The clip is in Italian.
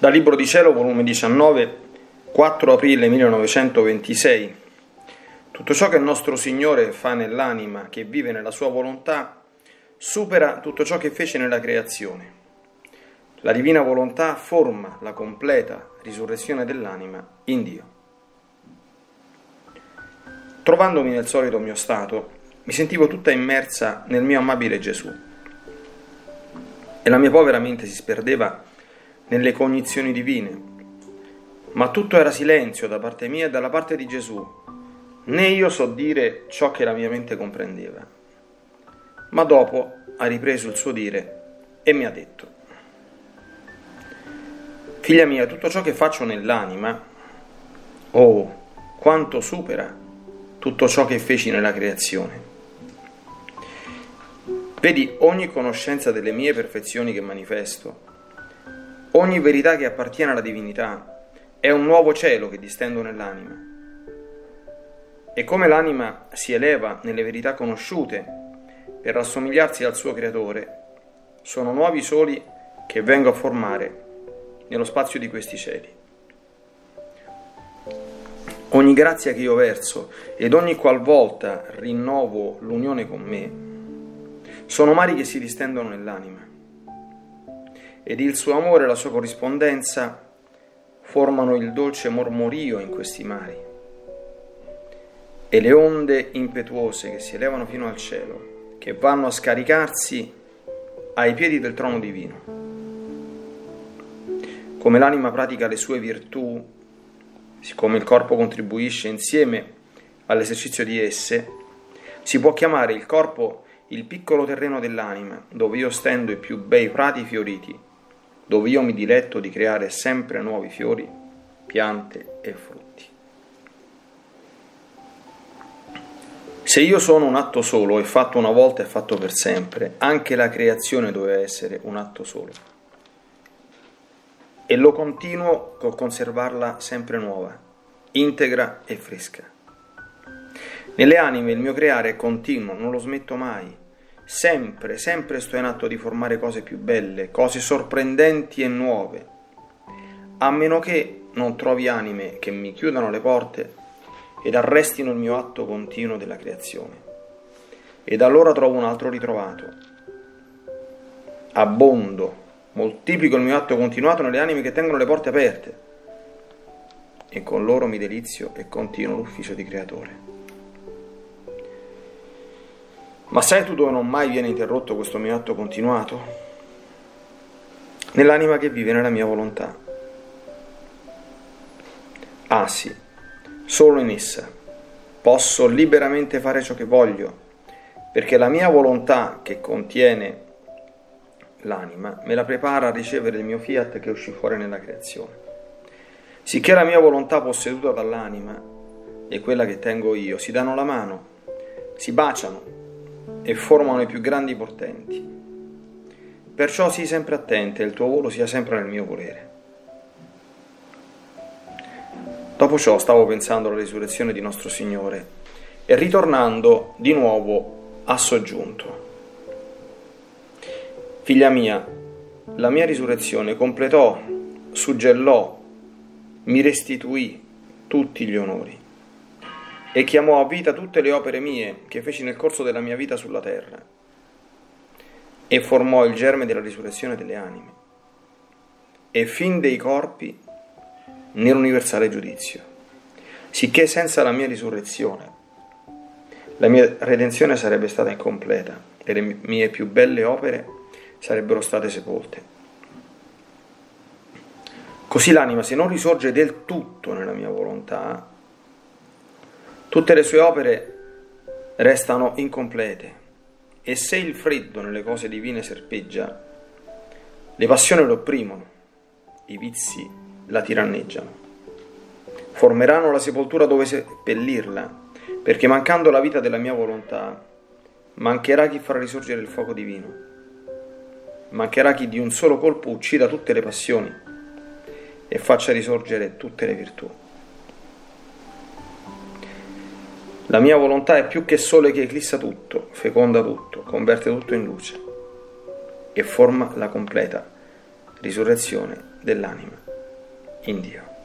Dal Libro di Cielo, volume 19, 4 aprile 1926. Tutto ciò che il nostro Signore fa nell'anima che vive nella sua volontà supera tutto ciò che fece nella creazione. La divina volontà forma la completa risurrezione dell'anima in Dio. Trovandomi nel solito mio stato, mi sentivo tutta immersa nel mio amabile Gesù e la mia povera mente si sperdeva nelle cognizioni divine. Ma tutto era silenzio da parte mia e dalla parte di Gesù. Né io so dire ciò che la mia mente comprendeva. Ma dopo ha ripreso il suo dire e mi ha detto, Figlia mia, tutto ciò che faccio nell'anima, oh, quanto supera tutto ciò che feci nella creazione. Vedi ogni conoscenza delle mie perfezioni che manifesto, Ogni verità che appartiene alla divinità è un nuovo cielo che distendo nell'anima. E come l'anima si eleva nelle verità conosciute per rassomigliarsi al suo creatore, sono nuovi soli che vengo a formare nello spazio di questi cieli. Ogni grazia che io verso ed ogni qualvolta rinnovo l'unione con me, sono mari che si distendono nell'anima ed il suo amore e la sua corrispondenza formano il dolce mormorio in questi mari. E le onde impetuose che si elevano fino al cielo, che vanno a scaricarsi ai piedi del trono divino. Come l'anima pratica le sue virtù, siccome il corpo contribuisce insieme all'esercizio di esse, si può chiamare il corpo il piccolo terreno dell'anima, dove io stendo i più bei prati fioriti dove io mi diletto di creare sempre nuovi fiori, piante e frutti. Se io sono un atto solo e fatto una volta e fatto per sempre, anche la creazione doveva essere un atto solo. E lo continuo con conservarla sempre nuova, integra e fresca. Nelle anime il mio creare è continuo, non lo smetto mai Sempre, sempre sto in atto di formare cose più belle, cose sorprendenti e nuove, a meno che non trovi anime che mi chiudano le porte ed arrestino il mio atto continuo della creazione. Ed allora trovo un altro ritrovato. Abbondo, moltiplico il mio atto continuato nelle anime che tengono le porte aperte e con loro mi delizio e continuo l'ufficio di creatore. Ma sai tu dove non mai viene interrotto questo mio atto continuato? Nell'anima che vive nella mia volontà. Ah sì, solo in essa posso liberamente fare ciò che voglio, perché la mia volontà che contiene l'anima me la prepara a ricevere il mio fiat che uscì fuori nella creazione. Sicché la mia volontà posseduta dall'anima e quella che tengo io si danno la mano, si baciano e formano i più grandi portenti. Perciò sii sempre attenta e il tuo volo sia sempre nel mio volere. Dopo ciò stavo pensando alla risurrezione di nostro Signore e ritornando di nuovo ha soggiunto. Figlia mia, la mia risurrezione completò, suggellò, mi restituì tutti gli onori e chiamò a vita tutte le opere mie che feci nel corso della mia vita sulla terra e formò il germe della risurrezione delle anime e fin dei corpi nell'universale giudizio, sicché senza la mia risurrezione la mia redenzione sarebbe stata incompleta e le mie più belle opere sarebbero state sepolte. Così l'anima, se non risorge del tutto nella mia volontà, Tutte le sue opere restano incomplete e se il freddo nelle cose divine serpeggia, le passioni lo opprimono, i vizi la tiranneggiano. Formeranno la sepoltura dove seppellirla, perché mancando la vita della mia volontà, mancherà chi farà risorgere il fuoco divino, mancherà chi di un solo colpo uccida tutte le passioni e faccia risorgere tutte le virtù. La mia volontà è più che sole che eclissa tutto, feconda tutto, converte tutto in luce e forma la completa risurrezione dell'anima. in Dio.